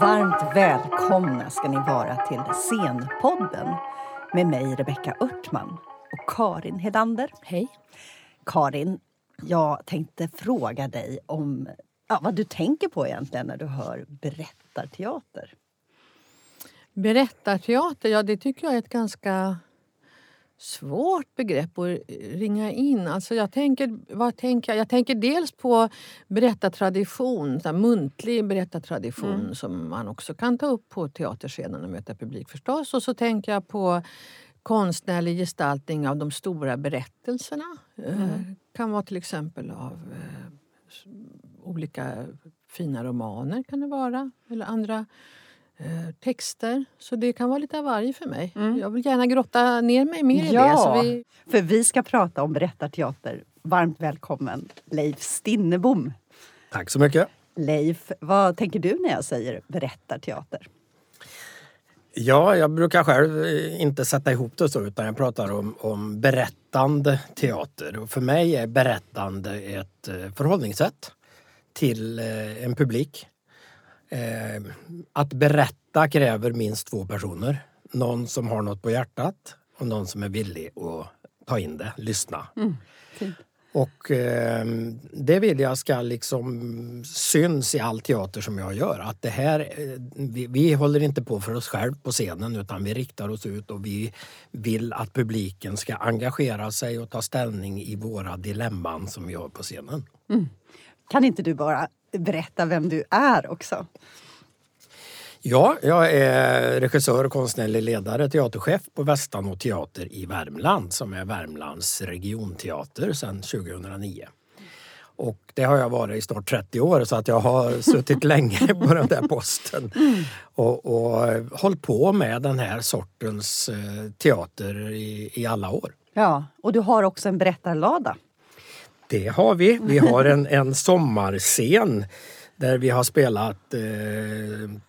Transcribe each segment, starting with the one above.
Varmt välkomna ska ni vara till Scenpodden med mig Rebecka Örtman och Karin Hedander. Hej. Karin, jag tänkte fråga dig om ja, vad du tänker på egentligen när du hör berättarteater. Berättarteater, ja det tycker jag är ett ganska svårt begrepp att ringa in. Alltså jag, tänker, vad tänker jag? tänker dels på berättartradition, så muntlig berättartradition mm. som man också kan ta upp på teaterscenen och möta publik förstås. Och så tänker jag på konstnärlig gestaltning av de stora berättelserna. Eh, mm. kan vara till exempel av eh, olika fina romaner kan det vara. Eller andra texter. Så det kan vara lite av varje för mig. Mm. Jag vill gärna grotta ner mig mer i ja, det. Så vi... för vi ska prata om berättarteater. Varmt välkommen Leif Stinnebom. Tack så mycket. Leif, vad tänker du när jag säger berättarteater? Ja, jag brukar själv eh, inte sätta ihop det så utan jag pratar om, om berättande teater. Och för mig är berättande ett eh, förhållningssätt till eh, en publik. Eh, att berätta kräver minst två personer. Någon som har något på hjärtat och någon som är villig att ta in det, lyssna. Mm, och eh, det vill jag ska liksom syns i all teater som jag gör. Att det här, eh, vi, vi håller inte på för oss själva på scenen utan vi riktar oss ut och vi vill att publiken ska engagera sig och ta ställning i våra dilemman som vi har på scenen. Mm. Kan inte du bara berätta vem du är också? Ja, jag är regissör och konstnärlig ledare, teaterchef på Västanå teater i Värmland som är Värmlands regionteater sedan 2009. Och det har jag varit i snart 30 år så att jag har suttit länge på den där posten. Och, och hållit på med den här sortens eh, teater i, i alla år. Ja, och du har också en berättarlada. Det har vi. Vi har en, en sommarscen där vi har spelat eh,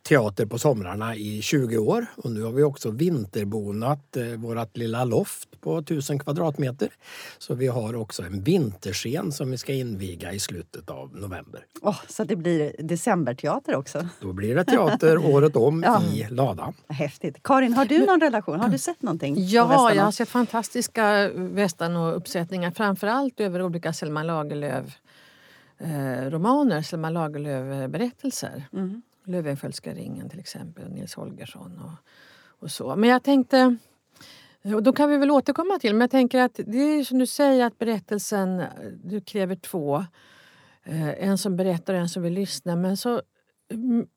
teater på somrarna i 20 år. Och nu har vi också vinterbonat eh, vårt lilla loft på 1000 kvadratmeter. Så vi har också en vinterscen som vi ska inviga i slutet av november. Oh, så det blir decemberteater också? Då blir det teater året om ja. i ladan. Häftigt. Karin, har du någon relation? Har du sett någonting? Ja, jag har sett fantastiska Västanå-uppsättningar. Framförallt över olika Selma Lagerlöf eh, romaner, Selma Lagerlöf-berättelser. Mm. Löwenfeldtska ringen till exempel, Nils Holgersson och, och så. Men jag tänkte, och då kan vi väl återkomma till, men jag tänker att det är som du säger att berättelsen, du kräver två. Eh, en som berättar och en som vill lyssna. Men så, mm,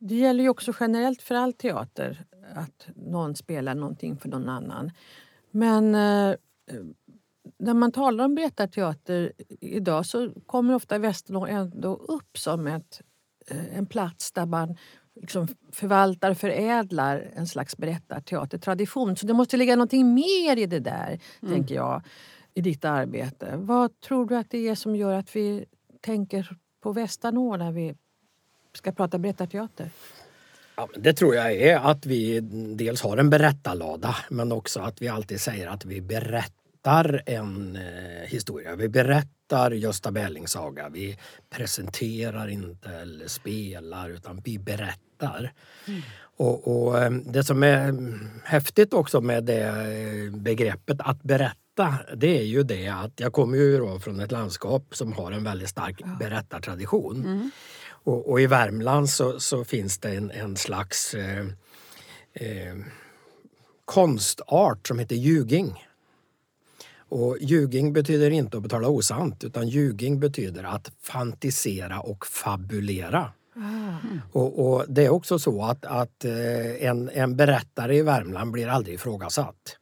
det gäller ju också generellt för all teater att någon spelar någonting för någon annan. Men eh, när man talar om berättarteater idag så kommer ofta Västernå ändå upp som ett, eh, en plats där man liksom förvaltar förädlar en slags berättarteatertradition. Så det måste ligga någonting mer i det där, mm. tänker jag, i ditt arbete. Vad tror du att det är som gör att vi tänker på Västanå när vi ska prata berättarteater? Ja, det tror jag är att vi dels har en berättarlada men också att vi alltid säger att vi berättar berättar en eh, historia. Vi berättar Gösta Berlings saga. Vi presenterar inte eller spelar utan vi berättar. Mm. Och, och, eh, det som är häftigt också med det eh, begreppet att berätta det är ju det att jag kommer ju då från ett landskap som har en väldigt stark berättartradition. Mm. Och, och, i Värmland så, så, finns det en, en slags eh, eh, konstart som heter ljuging. Och ljuging betyder inte att betala osant utan ljuging betyder att fantisera och fabulera. Mm. Och, och, det är också så att, att eh, en, en berättare i Värmland blir aldrig ifrågasatt.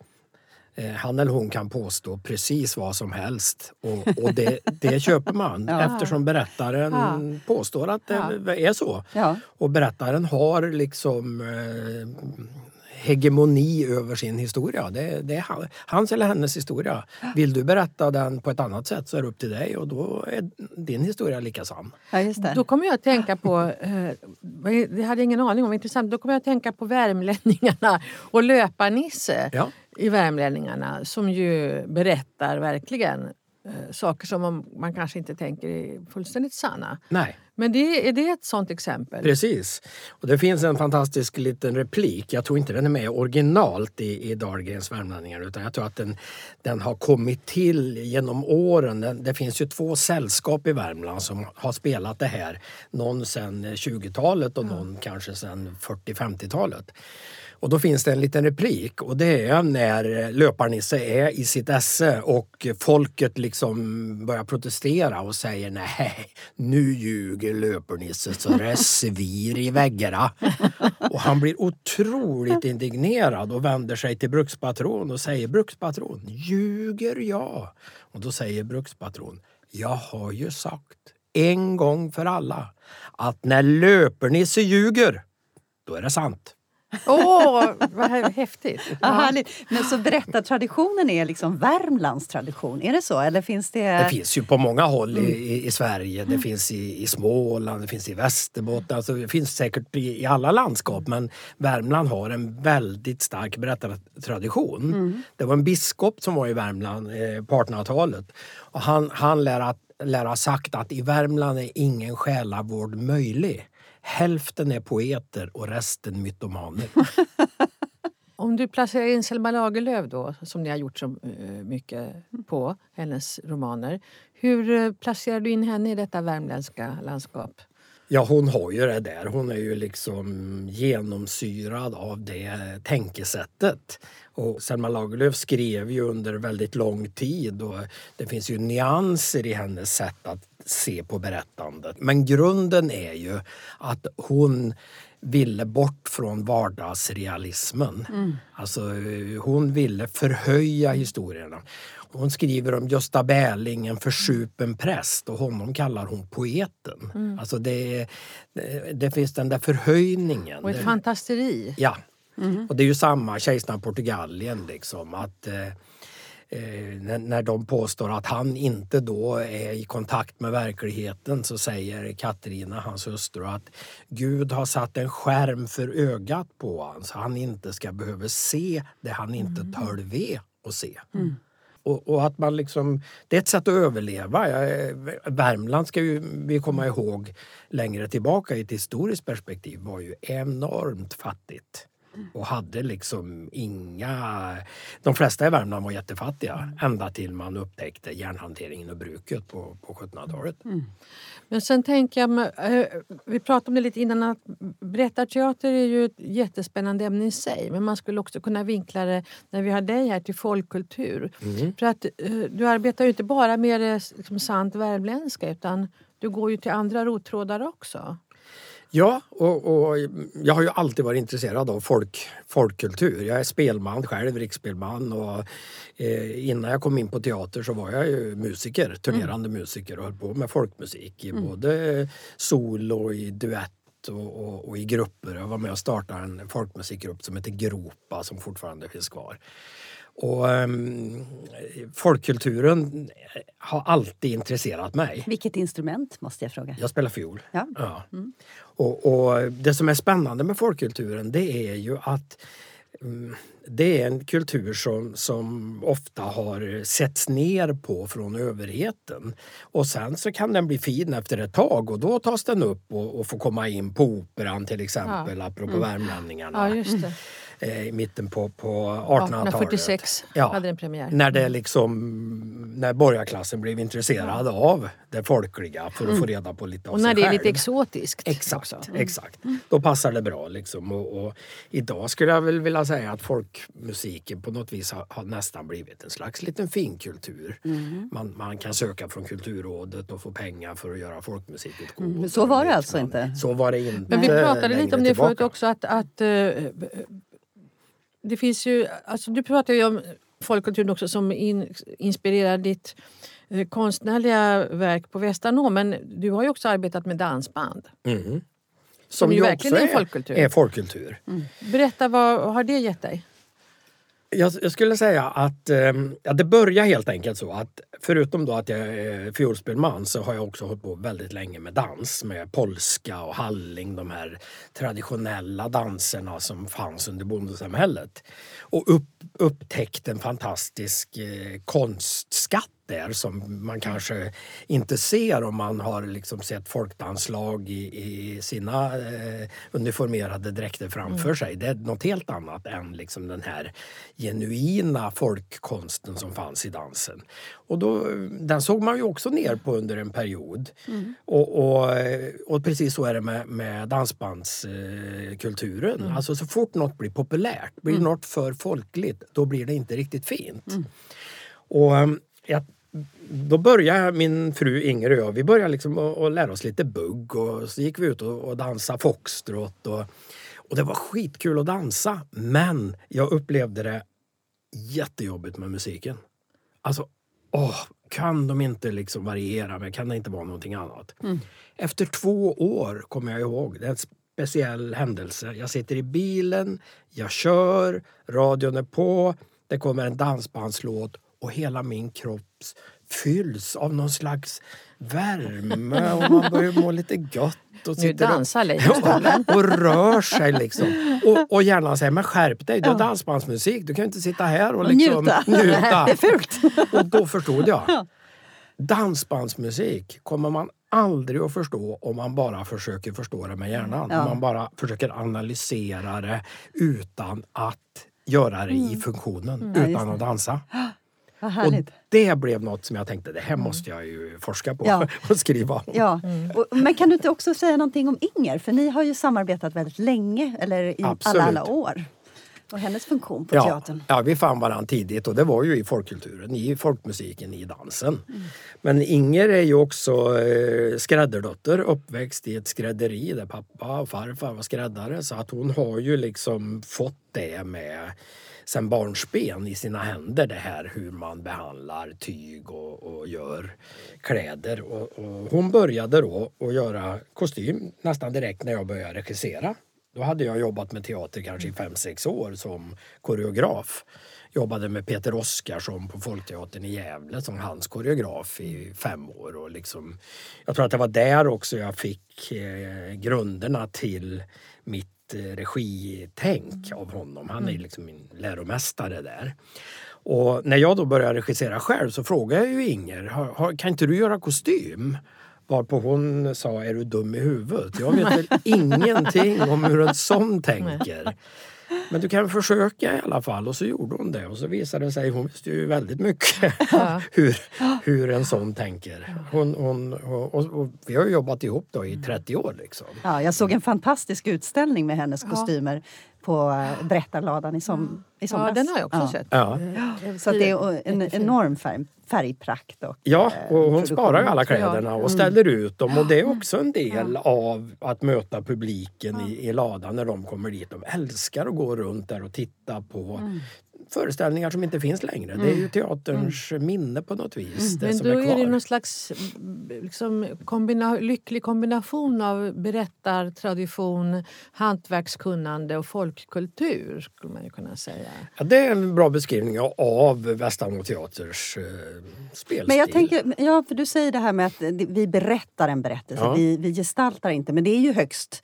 Eh, han eller hon kan påstå precis vad som helst och, och det, det köper man ja. eftersom berättaren ja. påstår att det ja. är så. Och berättaren har liksom eh, hegemoni över sin historia. Det, det, är hans eller hennes historia. Vill du berätta den på ett annat sätt så är det upp till dig och då är din historia lika sann. Ja, just det. Då kommer jag att tänka på, eh, det hade jag ingen aning om, intressant. Då kommer jag att tänka på värmlänningarna och Löparnisse ja. i Värmlänningarna som ju berättar verkligen saker som man, man kanske inte tänker är fullständigt sanna. Nej. Men det, är det ett sånt exempel? Precis. Och det finns en fantastisk liten replik. Jag tror inte den är med originalt i, i Dahlgrens Värmlänningar utan jag tror att den, den har kommit till genom åren. Det, det finns ju två sällskap i Värmland som har spelat det här. Någon sedan 20-talet och någon kanske sedan 40-50-talet. Och då finns det en liten replik och det är när Löparnisse är i sitt esse och folket liksom börjar protestera och säger nej, nu ljuger Löparnisse så det svir i väggarna. Och han blir otroligt indignerad och vänder sig till brukspatron och säger brukspatron, ljuger jag? Och då säger brukspatron, jag har ju sagt en gång för alla att när Löparnisse ljuger, då är det sant. Åh, oh, vad häftigt! Ja. Härligt. Men så berättartraditionen är liksom Värmlands tradition, är det så? Eller finns det... det finns ju på många håll mm. i, i, Sverige. Det mm. finns i, i Småland, det finns i Västerbotten. Alltså det finns säkert i, i, alla landskap men Värmland har en väldigt stark berättartradition. Mm. Det var en biskop som var i Värmland eh, på 1800-talet och han, han lär, att, lär ha sagt att i Värmland är ingen själavård möjlig. Hälften är poeter och resten mytomaner. Om du placerar in Selma Lagerlöf då, som ni har gjort så eh, mycket på, hennes romaner. Hur eh, placerar du in henne i detta värmländska landskap? Ja, hon har ju det där. Hon är ju liksom genomsyrad av det tänkesättet. Och Selma Lagerlöf skrev ju under väldigt lång tid och det finns ju nyanser i hennes sätt att se på berättandet. Men grunden är ju att hon ville bort från vardagsrealismen. Mm. Alltså, hon ville förhöja historierna. Hon skriver om Gösta Berling, en försupen präst och honom kallar hon poeten. Mm. Alltså det, det, det, finns den där förhöjningen. Och ett fantasteri. Ja. Mm. Och det är ju samma Kejsaren Portugalien liksom. Att, eh, eh, när, när de påstår att han inte då är i kontakt med verkligheten så säger Katarina, hans hustru, att Gud har satt en skärm för ögat på honom så han inte ska behöva se det han inte mm. tölve att se. Mm. Och, och, att man liksom, det är ett sätt att överleva. Värmland ska ju vi komma ihåg längre tillbaka i ett historiskt perspektiv var ju enormt fattigt och hade liksom inga... De flesta i Värmland var jättefattiga mm. ända till man upptäckte järnhanteringen och bruket på, på 1700-talet. Mm. Men sen tänker jag, eh, vi pratade om det lite innan, att berättarteater är ju ett jättespännande ämne i sig. Men man skulle också kunna vinkla det, när vi har dig här, till folkkultur. Mm. För att eh, du arbetar ju inte bara med det liksom sant värmländska utan du går ju till andra rottrådar också. Ja, och, och, jag har ju alltid varit intresserad av folk, folkkultur. Jag är spelman själv, riksspelman och eh, innan jag kom in på teater så var jag ju musiker, turnerande mm. musiker och höll på med folkmusik i mm. både solo, i duett och, och, och, i grupper. Jag var med och startade en folkmusikgrupp som heter Gropa som fortfarande finns kvar. Och um, folkkulturen har alltid intresserat mig. Vilket instrument måste jag fråga? Jag spelar fiol. Ja. ja. Mm. Och, och, det som är spännande med folkkulturen det är ju att um, det är en kultur som, som ofta har setts ner på från överheten. Och sen så kan den bli fin efter ett tag och då tas den upp och, och får komma in på Operan till exempel, ja. apropå mm. värmlänningarna. Ja, just det i mitten på, på 1800-talet. 1846 ja, hade den premiär. När, det liksom, när borgarklassen blev intresserad av det folkliga för att mm. få reda på lite av Och när det är lite exotiskt. Exakt, mm. exakt. Mm. Då passar det bra. Liksom. Och, och, idag skulle jag väl vilja säga att folkmusiken på något vis har, har nästan blivit en slags liten finkultur. Mm. Man, man kan söka från Kulturrådet och få pengar för att göra folkmusikutgåvor. Mm. Så var det alltså inte? Så var det inte. Men vi pratade lite om det förut också att, att uh, det finns ju, alltså du pratar ju om folkkulturen också som in, inspirerar ditt eh, konstnärliga verk på Västanå men du har ju också arbetat med dansband. Mm. Som, som ju verkligen är folkkultur. Är folkkultur. Mm. Berätta, vad har det gett dig? Jag, jag, skulle säga att ehm, ja, det börjar helt enkelt så att förutom då att jag är fiolspelman så har jag också hållit på väldigt länge med dans med polska och halling, de här traditionella danserna som fanns under bondesamhället. Och upp, upptäckt en fantastisk eh, konstskatt där som man kanske inte ser om man har liksom sett folkdanslag i, i sina eh, uniformerade dräkter framför mm. sig. Det är något helt annat än liksom den här genuina folkkonsten som fanns i dansen. Och då, den såg man ju också ner på under en period. Mm. Och, och, och, precis så är det med, med dansbandskulturen. Mm. Alltså så fort något blir populärt, blir mm. något för folkligt, då blir det inte riktigt fint. Mm. Och um, jag, då började min fru Inger och jag, vi började liksom att, lära oss lite bugg och så gick vi ut och, och dansade foxtrot. Och, och det var skitkul att dansa men jag upplevde det jättejobbigt med musiken. Alltså, åh, kan de inte liksom variera med, kan det inte vara någonting annat? Mm. Efter två år kommer jag ihåg, det är en speciell händelse. Jag sitter i bilen, jag kör, radion är på, det kommer en dansbandslåt och hela min kropp fylls av någon slags värme och man börjar må lite gött. Och nu dansar och, och rör sig liksom. Och, och gärna säger men skärp dig, du har dansbandsmusik. Du kan inte sitta här och liksom njuta. njuta. Det är fult. Och då förstod jag. Dansbandsmusik kommer man aldrig att förstå om man bara försöker förstå det med hjärnan. Ja. Om man bara försöker analysera det utan att göra det i mm. funktionen, mm. utan att dansa. Och det blev något som jag tänkte, det här måste jag ju forska på ja. och skriva om. Ja. Mm. Men kan du inte också säga någonting om Inger? För ni har ju samarbetat väldigt länge, eller i alla, alla år. Och hennes funktion på ja, teatern. Ja, vi fann varandra tidigt och det var ju i folkkulturen, i folkmusiken, i dansen. Mm. Men Inger är ju också eh, skräddardotter, uppväxt i ett skrädderi där pappa och farfar var skräddare. Så att hon har ju liksom fått det med sen barnsben i sina händer det här hur man behandlar tyg och, och gör kläder. Och, och hon började då att göra kostym nästan direkt när jag började regissera. Då hade jag jobbat med teater kanske i fem sex år som koreograf. Jobbade med Peter Oskarsson på Folkteatern i Gävle som hans koreograf i fem år. Och liksom, jag tror att det var där också jag fick eh, grunderna till mitt regitänk av honom. Han är mm. liksom min läromästare där. Och när jag då började regissera själv så frågade jag ju Inger, kan inte du göra kostym? Varpå hon sa, är du dum i huvudet? Jag vet väl ingenting om hur en sån tänker. Men du kan försöka i alla fall. Och så gjorde hon det och så visade det sig, hon visste ju väldigt mycket ja. hur, hur en sån tänker. Hon, hon, och, och, vi har jobbat ihop då i 30 år. Liksom. Ja, jag såg en fantastisk utställning med hennes kostymer på eh, Berättarladan i, som, i somras. Ja, den har jag också ja. sett. Ja. Så det är en enorm färg, färgprakt. Och, ja, och hon produktion. sparar ju alla kläderna och mm. ställer ut dem. Och det är också en del av att möta publiken i, i ladan när de kommer dit. De älskar att gå runt där och titta på mm föreställningar som inte finns längre. Mm. Det är ju mm. teaterns mm. minne på något vis. Mm. Men då är, är, det någon slags liksom, kombina lycklig kombination av berättartradition, hantverkskunnande och folkkultur. skulle man ju kunna säga. Ja, det är en bra beskrivning av Västanå teaters eh, spelstil. Men jag tänker, ja, för du säger det här med att vi berättar en berättelse, ja. vi, vi gestaltar inte. Men det är ju högst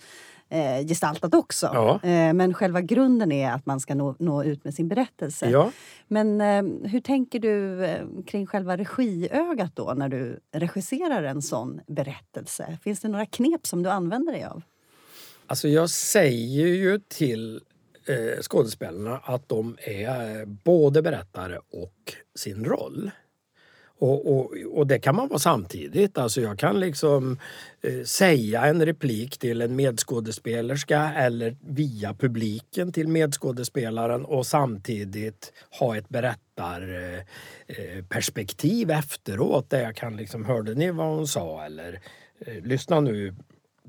eh, gestaltat också. Ja. Eh, men själva grunden är att man ska nå, nå ut med sin berättelse. Ja. Men eh, hur tänker du eh, kring själva regiögat då när du regisserar en sån berättelse? Finns det några knep som du använder dig av? Alltså jag säger ju till eh, skådespelarna att de är både berättare och sin roll. Och, och, och, det kan man vara samtidigt. Alltså jag kan liksom eh, säga en replik till en medskådespelerska eller via publiken till medskådespelaren och samtidigt ha ett berättarperspektiv eh, eh efteråt där jag kan liksom, hörde ni vad hon sa? Eller eh, lyssna nu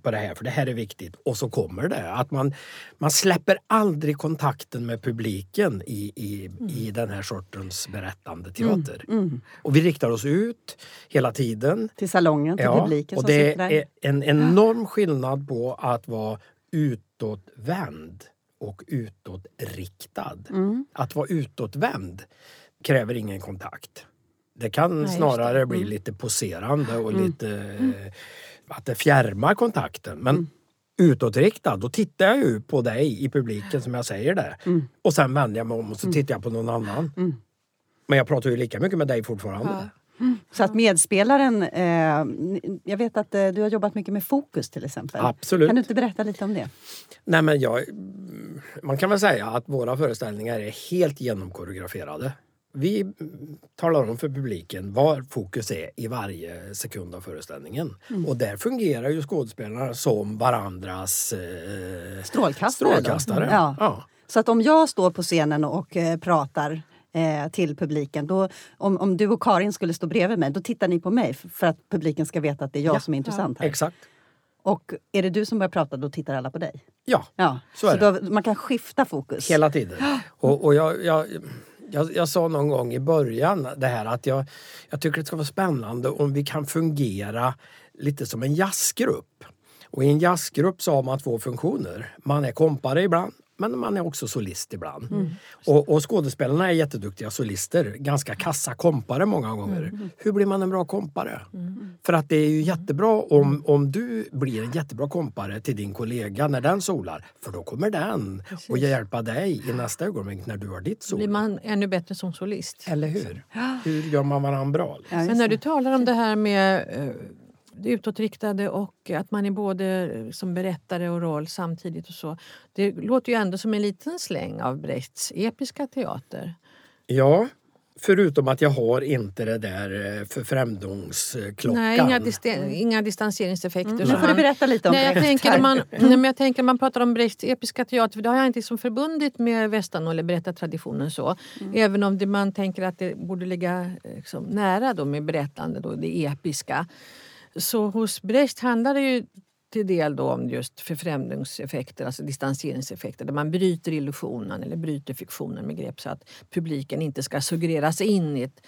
på det här för det här är viktigt. Och så kommer det. Att man, man släpper aldrig kontakten med publiken i, i, mm. i den här sortens berättande teater. Mm. Mm. Och vi riktar oss ut hela tiden. Till salongen, till ja, publiken och Det är en enorm skillnad på att vara utåtvänd och utåtriktad. Mm. Att vara utåtvänd kräver ingen kontakt. Det kan Nej, snarare det. bli mm. lite poserande och mm. lite eh, att det fjärmar kontakten. Men mm. utåtriktad, då tittar jag ju på dig i publiken som jag säger det. Mm. Och sen vänder jag mig om och så mm. tittar jag på någon annan. Mm. Men jag pratar ju lika mycket med dig fortfarande. Ja. Mm. Så att medspelaren... Eh, jag vet att eh, du har jobbat mycket med fokus till exempel. Absolut. Kan du inte berätta lite om det? Nej, men jag, man kan väl säga att våra föreställningar är helt genomkoreograferade. Vi talar om för publiken var fokus är i varje sekund av föreställningen. Mm. Och där fungerar ju skådespelarna som varandras eh, strålkastare. strålkastare. Ja. ja. Så att om jag står på scenen och eh, pratar eh, till publiken. Då, om, om du och Karin skulle stå bredvid mig, då tittar ni på mig för att publiken ska veta att det är jag ja, som är intressant här. Exakt. Och är det du som börjar prata, då tittar alla på dig? Ja, ja. så så. Då, man kan skifta fokus? Hela tiden. Och, och jag, jag, jag, jag, sa någon gång i början det här att jag, jag tycker det ska vara spännande om vi kan fungera lite som en jazzgrupp. Och i en jazzgrupp så har man två funktioner. Man är kompare ibland men man är också solist ibland. Mm. Och, och skådespelarna är jätteduktiga solister, ganska kassa kompare många gånger. Mm. Hur blir man en bra kompare? Mm. För att det är ju jättebra om, om du blir en jättebra kompare till din kollega när den solar. För då kommer den Precis. och hjälpa dig i nästa ögonblick när du har ditt sol. blir man ännu bättre som solist. Eller hur? Hur gör man varandra bra? Ja, Sen när du talar om det här med eh, utåtriktade och att man är både som berättare och roll samtidigt. och så. Det låter ju ändå som en liten släng av Brechts episka teater. Ja, Förutom att jag har inte det där eh, förfrämlingsklockan. Nej, inga, distan inga distanseringseffekter. Mm. Nu får du berätta lite om nej, jag tänker, man, nej, men jag tänker man pratar om Brechts episka teater, för det har jag inte liksom förbundit med västan eller berättartraditionen så. Mm. Även om det, man tänker att det borde ligga liksom, nära då med berättande, då, det episka. Så hos Brecht handlar det ju till del då om just förfrämlingseffekter, alltså distanseringseffekter där man bryter illusionen eller bryter fiktionen med grepp så att publiken inte ska suggereras in i ett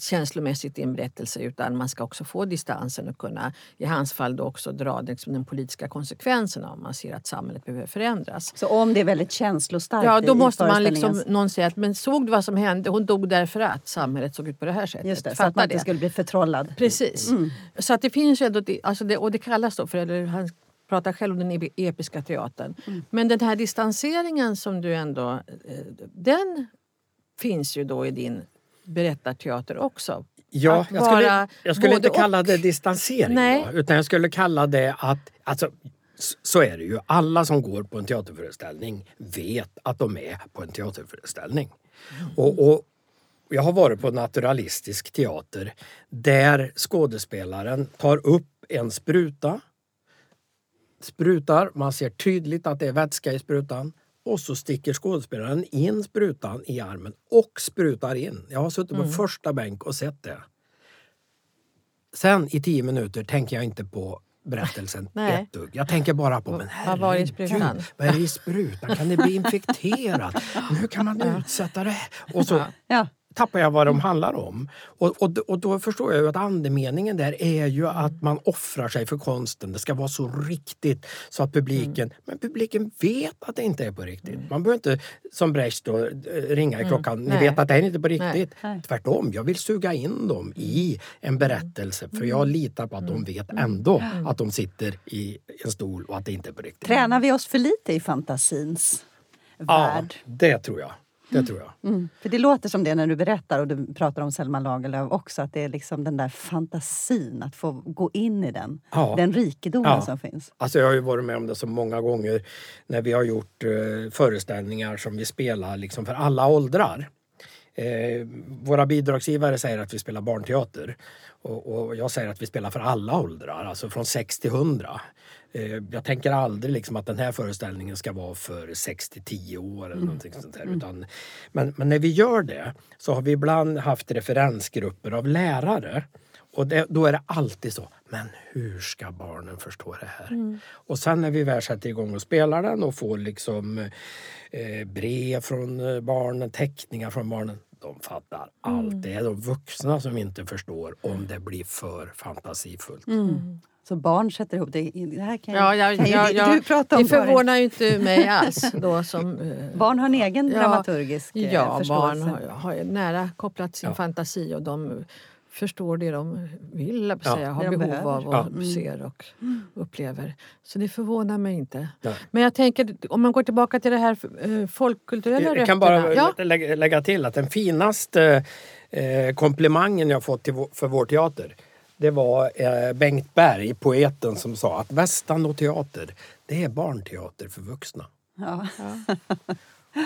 känslomässigt i en berättelse utan man ska också få distansen och kunna i hans fall då också dra liksom, den politiska konsekvenserna om man ser att samhället behöver förändras. Så om det är väldigt känslostarkt Ja, då måste man liksom, någon säga att men såg du vad som hände? Hon dog därför att samhället såg ut på det här sättet. Just det, så att man inte skulle bli förtrollad. Precis. Mm. Så att det finns ju ändå, alltså det, och det kallas då för, eller han pratar själv om den episka teatern. Mm. Men den här distanseringen som du ändå, eh, den finns ju då i din berättarteater också. Ja, jag skulle, jag skulle inte kalla det distansering då, utan jag skulle kalla det att alltså, så är det ju. Alla som går på en teaterföreställning vet att de är på en teaterföreställning. Mm. Och, och, jag har varit på naturalistisk teater där skådespelaren tar upp en spruta, sprutar, man ser tydligt att det är vätska i sprutan och så sticker skådespelaren in sprutan i armen och sprutar in. Jag har suttit på mm. första bänk och sett det. Sen i tio minuter tänker jag inte på berättelsen ett dugg. Jag tänker bara på, men herregud, vad i sprutan? Vad är det i sprutan? Kan det bli infekterat? Hur kan man utsätta det? Och så, ja tappar jag vad de handlar om. Och, och, och då förstår jag ju att andemeningen där är ju att man offrar sig för konsten. Det ska vara så riktigt så att publiken... Mm. Men publiken vet att det inte är på riktigt. Mm. Man behöver inte som Brecht då eh, ringa i mm. klockan. Mm. Ni vet att det är inte på riktigt. Nej. Tvärtom, jag vill suga in dem i en berättelse för jag litar på att de vet ändå att de sitter i en stol och att det inte är på riktigt. Tränar vi oss för lite i fantasins värld? Ja, det tror jag. Det tror jag. Mm. För det låter som det när du berättar, och du pratar om Selma Lagerlöf också, att det är liksom den där fantasin, att få gå in i den. Ja. Den rikedomen ja. som finns. Alltså jag har ju varit med om det så många gånger när vi har gjort eh, föreställningar som vi spelar liksom för alla åldrar. Eh, våra bidragsgivare säger att vi spelar barnteater. Och, och, jag säger att vi spelar för alla åldrar, alltså från 6 till 100. Eh, jag tänker aldrig liksom att den här föreställningen ska vara för 6 till 10 år eller mm. någonting sånt där. Mm. Utan, men, men, när vi gör det så har vi ibland haft referensgrupper av lärare. Och det, då är det alltid så, men hur ska barnen förstå det här? Mm. Och sen när vi väl sätter igång och spelar den och får liksom eh, brev från eh, barnen, teckningar från barnen de fattar allt. Mm. Det är de vuxna som inte förstår om det blir för fantasifullt. Så barn sätter ihop det. Det här kan, ja, ja, kan ja, ja, du prata om. Det förvånar ju inte mig alls. Då, som, eh, barn har en egen dramaturgisk ja, ja, förståelse. Barn har, har nära kopplat sin fantasi och de förstår det de vill, ja. säga, har behov behöver. av och ja. Mm. ser och mm. upplever. Så det förvånar mig inte. Ja. Men jag tänker, om man går tillbaka till det här eh, folkkulturella Jag kan bara ja. lägga, lägga, till att den finaste eh, komplimangen jag fått till, för vår teater det var eh, Bengt Berg, poeten, som sa att Västanå teater, det är barnteater för vuxna. Ja. ja.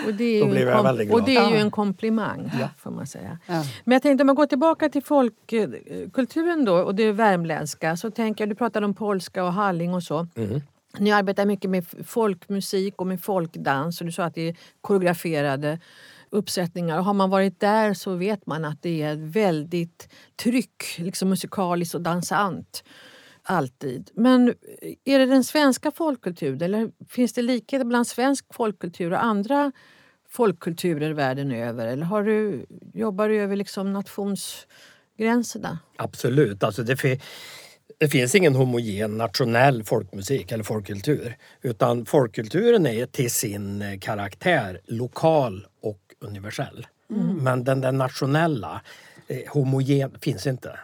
Och det är, Då blev jag väldigt glad. Och det är ju en komplimang, ja. får man säga. Ja. Men jag tänkte om man går tillbaka till folkkulturen då och det värmländska så tänker jag, du pratade om polska och halling och så. Mm. Ni arbetar mycket med folkmusik och med folkdans och du sa att det är koreograferade uppsättningar. Och har man varit där så vet man att det är ett väldigt tryck, liksom musikaliskt och dansant. Alltid. Men är det den svenska folkkulturen eller finns det likheter bland svensk folkkultur och andra folkkulturer världen över? Eller har du, jobbar du över liksom nationsgränserna? Absolut. Alltså det, det finns ingen homogen nationell folkmusik eller folkkultur. Utan folkkulturen är till sin karaktär lokal universell. Mm. Men den där nationella, eh, homogen, finns inte.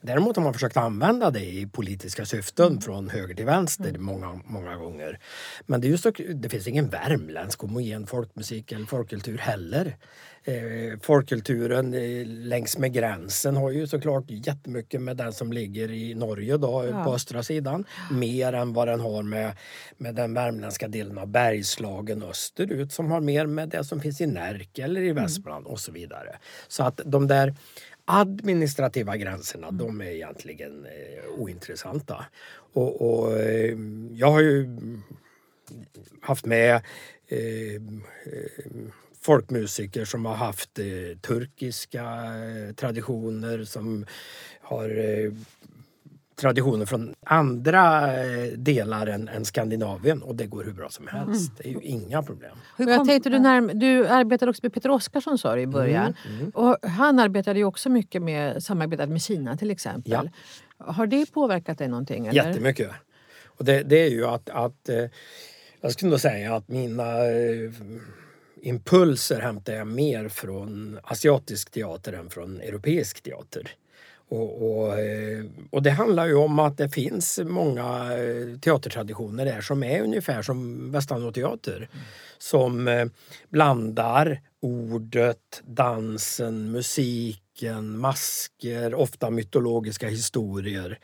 Däremot har man försökt använda det i politiska syften mm. från höger till vänster mm. många, många gånger. Men det, är just, det finns ingen värmländsk homogen folkmusik eller folkkultur heller. Eh, folkkulturen eh, längs med gränsen har ju såklart jättemycket med den som ligger i Norge då, ja. på östra sidan. Mer än vad den har med, med den värmländska delen av Bergslagen österut som har mer med det som finns i Närke eller i mm. Västmanland mm. och så vidare. Så att de där administrativa gränserna, mm. de är egentligen eh, ointressanta. Och, och eh, jag har ju haft med eh, folkmusiker som har haft eh, turkiska eh, traditioner som har eh, traditioner från andra eh, delar än, än, Skandinavien och det går hur bra som helst. Mm. Det är ju inga problem. Jag tänkte du, när, du arbetade också med Peter Oskarsson sa du i början. Mm, mm. Och han arbetade ju också mycket med samarbetade med Kina till exempel. Ja. Har det påverkat dig någonting? Eller? Jättemycket. Och det, det är ju att, att eh, jag skulle nog säga att mina eh, impulser hämtar jag mer från asiatisk teater än från europeisk teater. Och, och, eh, och, det handlar ju om att det finns många eh, teatertraditioner där som är ungefär som Västanåteater. Mm. Som eh, blandar ordet, dansen, musiken, masker, ofta mytologiska historier.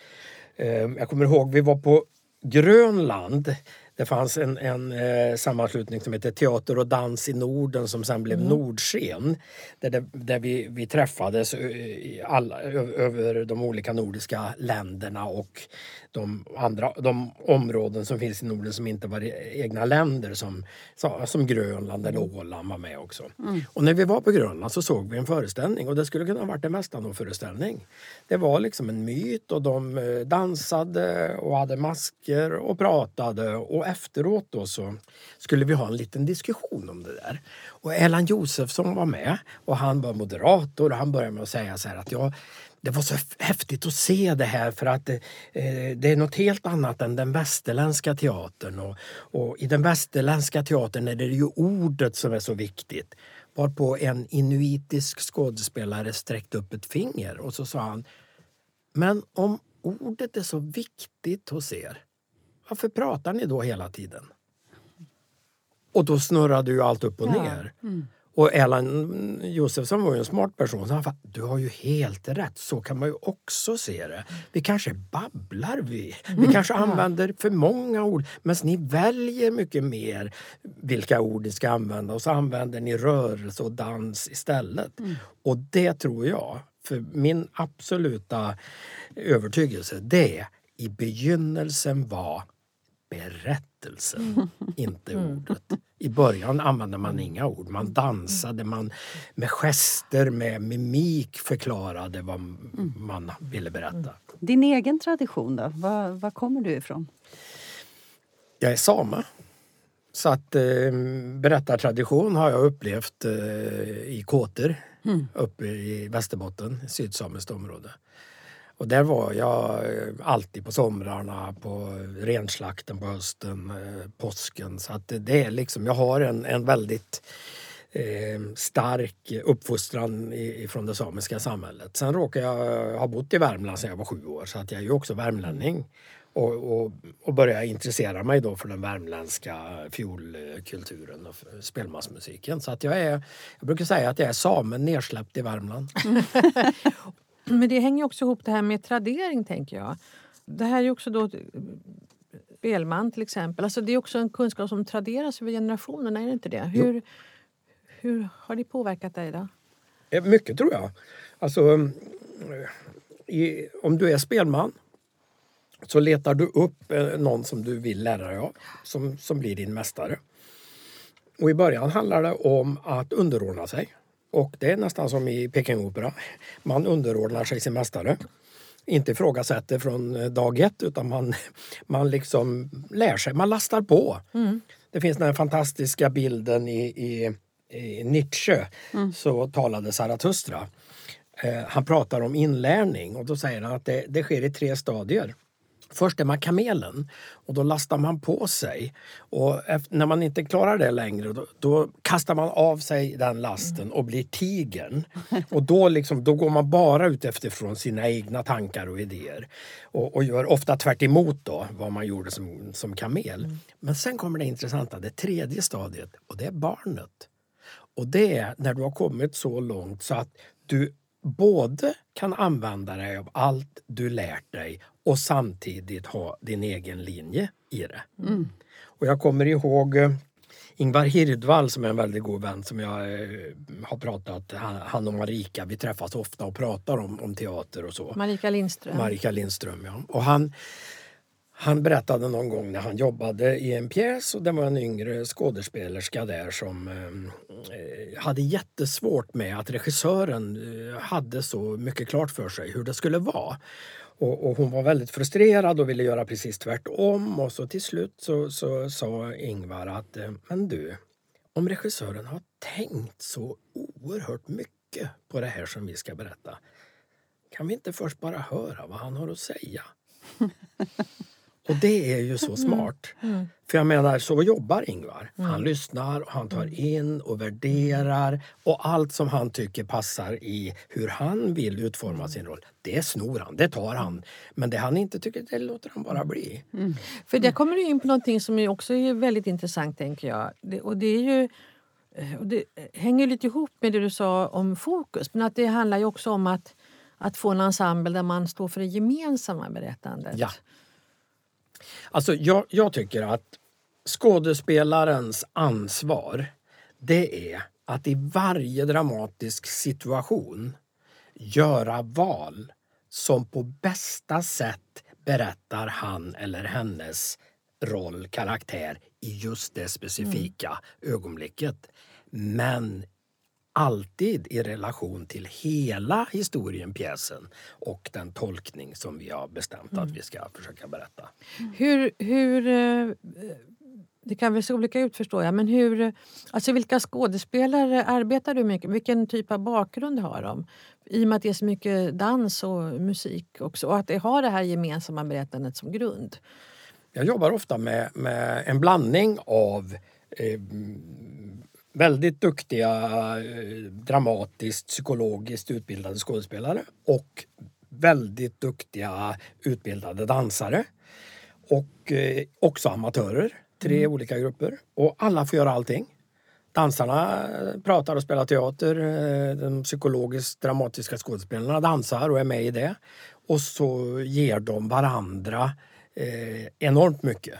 Jag kommer ihåg, vi var på Grönland det fanns en, en eh, sammanslutning som heter Teater och dans i Norden som sen blev mm. Nordsken. Där, det, där vi, vi träffades alla, över de olika nordiska länderna och de, andra, de områden som finns i Norden som inte var egna länder som, som Grönland eller mm. Åland var med också. Mm. Och när vi var på Grönland så såg vi en föreställning och det skulle kunna ha varit en Västanå-föreställning. Det var liksom en myt och de eh, dansade och hade masker och pratade och efteråt då så skulle vi ha en liten diskussion om det där. Och Erland Josefsson var med och han var moderator och han började med att säga så här att jag det var så häftigt att se det här för att eh, det är något helt annat än den västerländska teatern. Och, och, I den västerländska teatern är det ju ordet som är så viktigt. Varpå en inuitisk skådespelare sträckte upp ett finger och så sa han Men om ordet är så viktigt hos er, varför pratar ni då hela tiden? Och då snurrade ju allt upp och ner. Mm. Och Erland Josefsson var ju en smart person. Så han sa, du har ju helt rätt, så kan man ju också se det. Vi kanske babblar vi. Vi mm. kanske använder för många ord. Men ni väljer mycket mer vilka ord ni ska använda och så använder ni rörelse och dans istället. Mm. Och det tror jag, för min absoluta övertygelse, det i begynnelsen var berättelsen, mm. inte mm. ordet. I början använde man inga ord. Man dansade, man med gester, med mimik förklarade vad man ville berätta. Din egen tradition då? Var, var kommer du ifrån? Jag är same. Så att eh, berättartradition har jag upplevt eh, i Kåter mm. uppe i Västerbotten, sydsamiskt område. Och där var jag eh, alltid på somrarna, på renslakten på hösten, eh, påsken. Så att det är liksom, jag har en, en väldigt eh, stark uppfostran från det samiska samhället. Sen råkar jag ha bott i Värmland sedan jag var sju år så att jag är ju också värmlänning. och, och, och började intressera mig då för den värmländska fiolkulturen och spelmansmusiken. Så att jag, är, jag brukar säga att jag är samen nersläppt i Värmland. Men det hänger också ihop det här med tradering tänker jag. Det här är också då spelman till exempel. Alltså det är också en kunskap som traderas över generationerna, är det inte det? Hur, hur har det påverkat dig då? Eh, mycket tror jag. Alltså, i, om du är spelman så letar du upp eh, någon som du vill lära dig av, som, som blir din mästare. Och I början handlar det om att underordna sig. Och det är nästan som i Pekingopera. Man underordnar sig sin mästare. Inte ifrågasätter från eh, dag ett utan man, man liksom lär sig, man lastar på. Mm. Det finns den fantastiska bilden i, i, i Nietzsche, mm. så talade Zarathustra. Eh, han pratar om inlärning och då säger han att det, det sker i tre stadier. Först är man kamelen och då lastar man på sig. Och när man inte klarar det längre då, då kastar man av sig den lasten och blir tigern. Och då, liksom, då går man bara ut efter sina egna tankar och idéer. Och, och gör ofta tvärt då vad man gjorde som, som kamel. Mm. Men sen kommer det intressanta, det tredje stadiet och det är barnet. Och det är när du har kommit så långt så att du både kan använda dig av allt du lärt dig och samtidigt ha din egen linje i det. Mm. Och jag kommer ihåg eh, Ingvar Hirdvall som är en väldigt god vän som jag eh, har pratat, han och Marika, vi träffas ofta och pratar om, om teater och så. Marika Lindström. Marika Lindström, ja. Och han, han berättade någon gång när han jobbade i en pjäs och det var en yngre skådespelerska där som eh, hade jättesvårt med att regissören eh, hade så mycket klart för sig hur det skulle vara. Och, och, hon var väldigt frustrerad och ville göra precis tvärtom och så till slut så, så sa Ingvar att eh, men du, om regissören har tänkt så oerhört mycket på det här som vi ska berätta kan vi inte först bara höra vad han har att säga? Och det är ju så mm. smart. Mm. Mm. För jag menar, så jobbar Ingvar. Mm. Han lyssnar, och han tar mm. in och värderar och allt som han tycker passar i hur han vill utforma sin roll, det snor han, det tar han. Men det han inte tycker, det låter han bara bli. Mm. För där kommer du in på någonting som också är väldigt intressant, tänker jag. Det, och det är ju eh, och det hänger lite ihop med det du sa om fokus, men att det handlar ju också om att, att få en ensemble där man står för det gemensamma berättandet. Ja. Alltså jag, jag tycker att skådespelarens ansvar det är att i varje dramatisk situation göra val som på bästa sätt berättar han eller hennes roll, karaktär i just det specifika mm. ögonblicket. Men alltid i relation till hela historien, pjäsen och den tolkning som vi har bestämt mm. att vi ska försöka berätta. Hur, hur eh, det kan väl se olika ut förstår jag, men hur, alltså vilka skådespelare arbetar du med? Vilken typ av bakgrund har de? I och med att det är så mycket dans och musik också och att det har det här gemensamma berättandet som grund. Jag jobbar ofta med, med en blandning av eh, väldigt duktiga eh, dramatiskt, psykologiskt utbildade skådespelare och väldigt duktiga utbildade dansare. Och eh, också amatörer, tre mm. olika grupper. Och alla får göra allting. Dansarna pratar och spelar teater. Eh, de psykologiskt dramatiska skådespelarna dansar och är med i det. Och så ger de varandra eh, enormt mycket.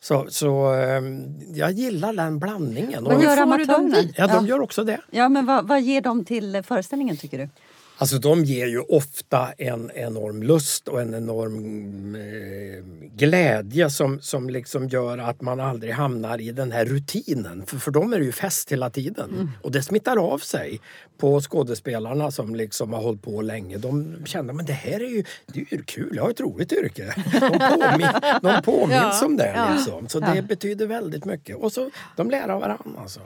Så, så ehm, jag gillar den blandningen. Vad gör amatörerna? Ja, de gör också det. Ja, men vad, vad ger de till föreställningen tycker du? Alltså de ger ju ofta en enorm lust och en enorm eh, glädje som, som liksom gör att man aldrig hamnar i den här rutinen. För, för dem är det ju fest hela tiden. Mm. Och det smittar av sig på skådespelarna som liksom har hållit på länge. De känner att det här är ju, det är ju kul, jag har ett roligt yrke. De, påmin, de påminns ja, om det. Liksom. Så ja. det betyder väldigt mycket. Och så de lär av varandra. Alltså.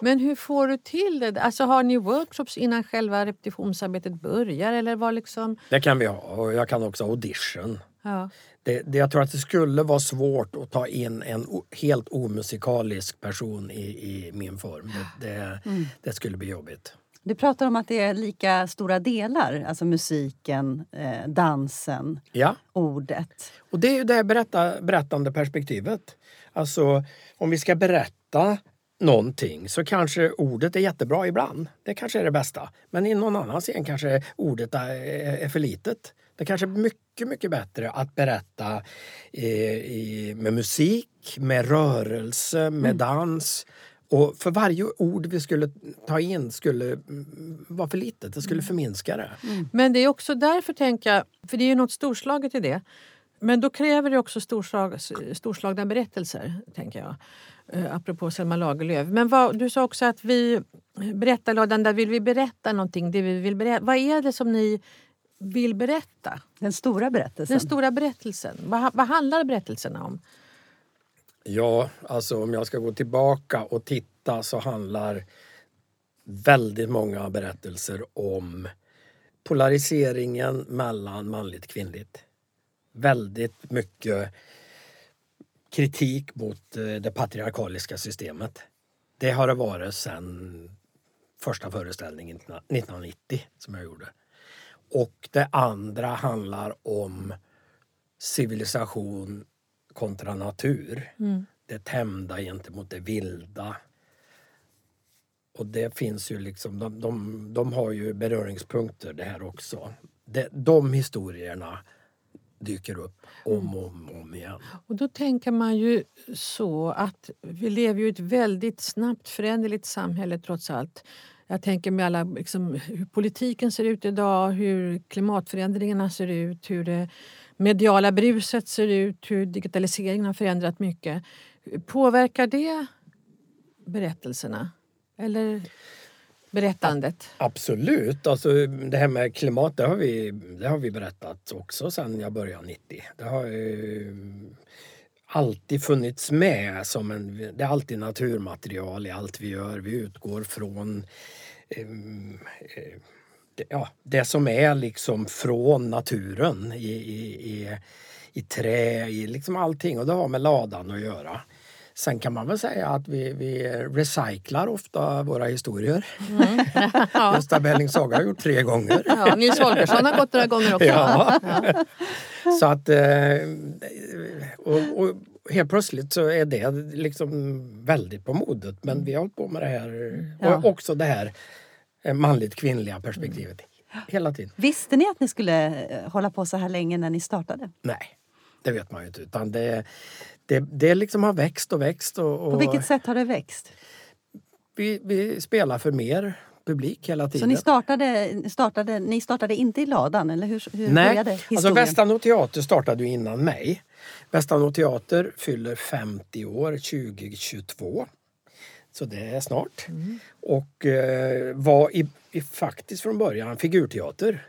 Men hur får du till det? Alltså, har ni workshops innan själva repetitionsarbetet börjar? Eller var liksom... Det kan vi ha och jag kan också ha audition. Ja. Det, det, jag tror att det skulle vara svårt att ta in en helt omusikalisk person i, i min form. Det, det, mm. det skulle bli jobbigt. Du pratar om att det är lika stora delar, alltså musiken, eh, dansen, ja. ordet. Och det är ju det berätta, berättande perspektivet. Alltså om vi ska berätta någonting så kanske ordet är jättebra ibland. Det kanske är det bästa. Men i någon annan scen kanske ordet är, för litet. Det kanske är mycket, mycket bättre att berätta i, med musik, med rörelse, med mm. dans. Och för varje ord vi skulle ta in skulle vara för litet, det skulle mm. förminska det. Mm. Men det är också därför, tänker jag, för det är ju något storslaget i det. Men då kräver det också storslag, storslagna berättelser, tänker jag. Uh, apropå Selma Lagerlöf. Men vad, du sa också att vi berättarladan, där vill vi berätta någonting. Det vi vill berätta. Vad är det som ni vill berätta? Den stora berättelsen. Den stora berättelsen. Vad, vad handlar berättelserna om? Ja, alltså om jag ska gå tillbaka och titta så handlar väldigt många berättelser om polariseringen mellan manligt och kvinnligt. Väldigt mycket kritik mot eh, det patriarkaliska systemet. Det har det varit sedan första föreställningen 1990 som jag gjorde. Och det andra handlar om civilisation kontra natur. Mm. Det tämda gentemot det vilda. Och det finns ju liksom, de, de, de har ju beröringspunkter det här också. De, de historierna dyker upp om och om, om igen. Och då tänker man ju så att vi lever i ett väldigt snabbt föränderligt samhälle trots allt. Jag tänker med alla, liksom, hur politiken ser ut idag, hur klimatförändringarna ser ut, hur det mediala bruset ser ut, hur digitaliseringen har förändrat mycket. Påverkar det berättelserna? Eller berättandet? Absolut. Alltså, det här med klimat det har, vi, det har vi berättat också sedan jag började 90. Det har ju alltid funnits med som en... Det är alltid naturmaterial i allt vi gör. Vi utgår från det, ja, det som är liksom från naturen i, i, i, i trä, i liksom allting. Och det har med ladan att göra. Sen kan man väl säga att vi, vi recyclar ofta våra historier. Mm. Ja. Gösta Berling Saga har gjort tre gånger. Ja, Nils Holgersson har gått några gånger också. Ja. ja. Så att... Eh, och, och, helt plötsligt så är det liksom väldigt på modet. Men vi har hållit på med det här. Och också det här Eh, manligt kvinnliga perspektivet. Mm. Hela tiden. Visste ni att ni skulle eh, hålla på så här länge när ni startade? Nej, det vet man ju inte. Utan det, det, det liksom har växt och växt. Och, och På vilket sätt har det växt? Vi, vi spelar för mer publik hela tiden. Så ni startade, startade, ni startade inte i ladan? Eller hur, hur Nej, började alltså historien? alltså Västanå teater startade ju innan mig. Västanå teater fyller 50 år 2022. Så det är snart. Mm. Och eh, var i, i, faktiskt från början figurteater.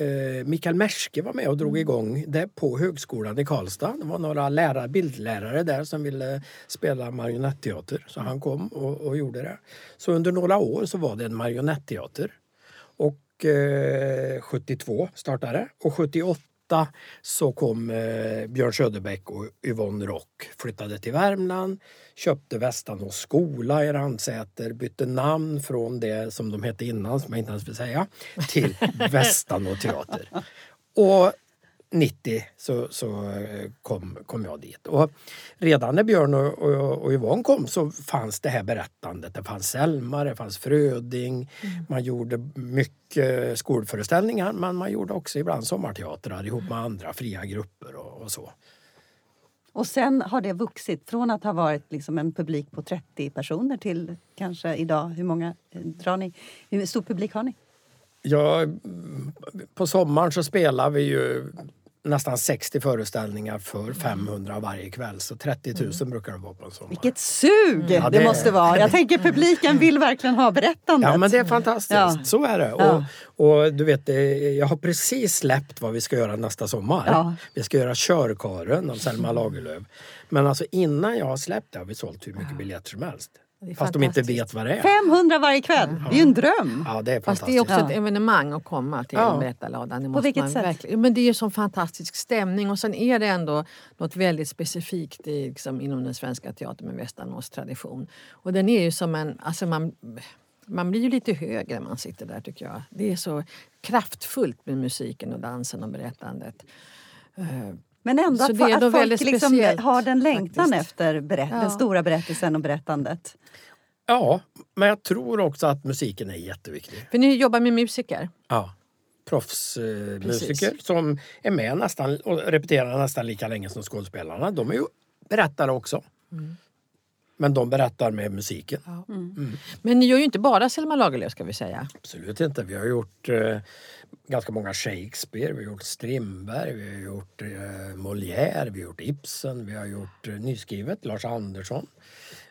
Eh, Mikael Merske var med och drog mm. igång det på Högskolan i Karlstad. Det var några lärare, bildlärare där som ville spela marionetteater. Så han kom och, och gjorde det. Så under några år så var det en marionetteater. Och eh, 72 startade och 78 så kom eh, Björn Söderbäck och Yvonne Rock flyttade till Värmland, köpte Västanås skola i Ransäter, bytte namn från det som de hette innan, som jag inte ens vill säga, till Västanå teater. Och 90 så, så eh, kom, kom jag dit. Och redan när Björn och, och, och Yvonne kom så fanns det här berättandet. Det fanns Selma, det fanns Fröding. Mm. Man gjorde mycket skolföreställningar men man gjorde också ibland sommarteatrar ihop med andra fria grupper och, och så. Och sen har det vuxit från att ha varit liksom en publik på 30 personer till kanske idag, hur många eh, drar ni? Hur stor publik har ni? Ja, på sommaren så spelar vi ju nästan 60 föreställningar för 500 varje kväll. Så 30 000 mm. brukar det vara på en sommar. Vilket sug ja, det, det, måste vara! Jag tänker publiken vill verkligen ha berättandet. Ja men det är fantastiskt, ja. så är det. Ja. Och, och, du vet, jag har precis släppt vad vi ska göra nästa sommar. Vi ska göra Körkaren av Selma Lagerlöf. Men alltså innan jag har släppt det har vi sålt hur mycket biljetter som helst. Fast de inte vet vad det är. 500 varje kväll! Det är ju en dröm! Ja, det är Fast det är också ett evenemang att komma till ja. Berättarladan. På vilket sätt? Verkligen. Men det är ju sån fantastisk stämning och sen är det ändå något väldigt specifikt i, liksom, inom den svenska teatern med Västanås tradition. Och den är ju som en... Alltså man, Man blir ju lite högre när man sitter där tycker jag. Det är så kraftfullt med musiken och dansen och berättandet. Men ändå att, att folk liksom har den längtan faktiskt. efter berätt ja. den stora berättelsen och berättandet. Ja, men jag tror också att musiken är jätteviktig. För ni jobbar med musiker? Ja. Proffsmusiker eh, som är med nästan och repeterar nästan lika länge som skådespelarna. De är ju berättare också. Mm. Men de berättar med musiken. Ja. Mm. Mm. Men ni gör ju inte bara Selma Lagerlöf ska vi säga. Absolut inte. Vi har gjort eh, ganska många Shakespeare, vi har gjort Strindberg, vi har gjort eh, Molière, vi har gjort Ibsen, vi har gjort eh, nyskrivet Lars Andersson.